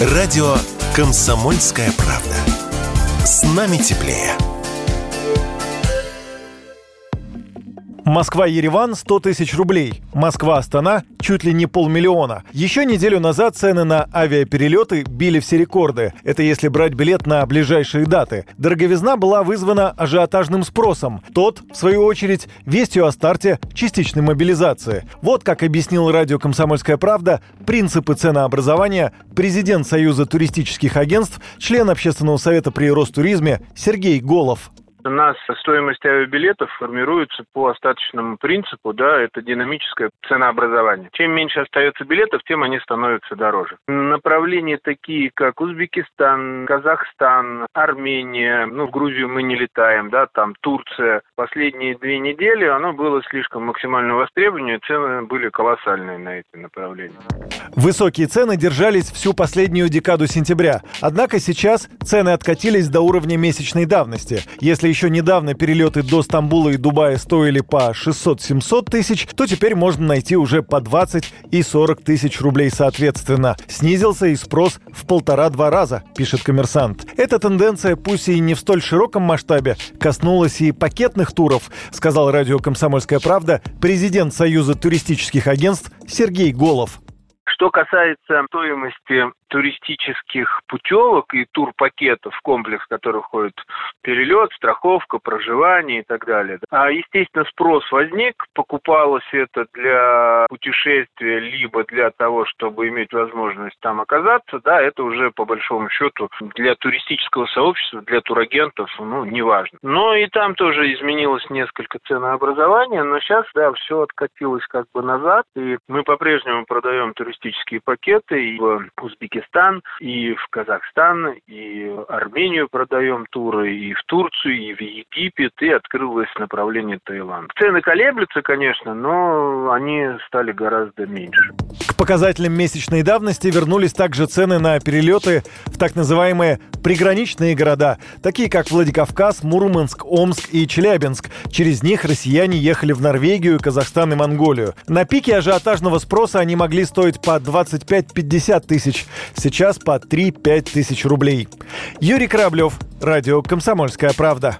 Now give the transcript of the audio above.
Радио «Комсомольская правда». С нами теплее. Москва-Ереван 100 тысяч рублей. Москва-Астана чуть ли не полмиллиона. Еще неделю назад цены на авиаперелеты били все рекорды. Это если брать билет на ближайшие даты. Дороговизна была вызвана ажиотажным спросом. Тот, в свою очередь, вестью о старте частичной мобилизации. Вот как объяснил радио «Комсомольская правда» принципы ценообразования президент Союза туристических агентств, член Общественного совета при Ростуризме Сергей Голов. У нас стоимость авиабилетов формируется по остаточному принципу, да, это динамическое ценообразование. Чем меньше остается билетов, тем они становятся дороже. Направления такие, как Узбекистан, Казахстан, Армения, ну, в Грузию мы не летаем, да, там Турция. Последние две недели оно было слишком максимально востребовано, цены были колоссальные на эти направления. Высокие цены держались всю последнюю декаду сентября. Однако сейчас цены откатились до уровня месячной давности. Если еще недавно перелеты до Стамбула и Дубая стоили по 600-700 тысяч, то теперь можно найти уже по 20 и 40 тысяч рублей соответственно. Снизился и спрос в полтора-два раза, пишет коммерсант. Эта тенденция, пусть и не в столь широком масштабе, коснулась и пакетных туров, сказал радио «Комсомольская правда» президент Союза туристических агентств Сергей Голов. Что касается стоимости туристических путевок и турпакетов, комплекс, в который входит перелет, страховка, проживание и так далее. А, естественно, спрос возник, покупалось это для путешествия, либо для того, чтобы иметь возможность там оказаться, да, это уже по большому счету для туристического сообщества, для турагентов, ну, неважно. Но и там тоже изменилось несколько ценообразования, но сейчас, да, все откатилось как бы назад, и мы по-прежнему продаем туристические пакеты и в Узбекистане, Узбекистан, и в Казахстан, и Армению продаем туры, и в Турцию, и в Египет, и открылось направление Таиланд. Цены колеблются, конечно, но они стали гораздо меньше. К показателям месячной давности вернулись также цены на перелеты в так называемые приграничные города, такие как Владикавказ, Мурманск, Омск и Челябинск. Через них россияне ехали в Норвегию, Казахстан и Монголию. На пике ажиотажного спроса они могли стоить по 25-50 тысяч. Сейчас по 3-5 тысяч рублей. Юрий Кораблев, радио «Комсомольская правда».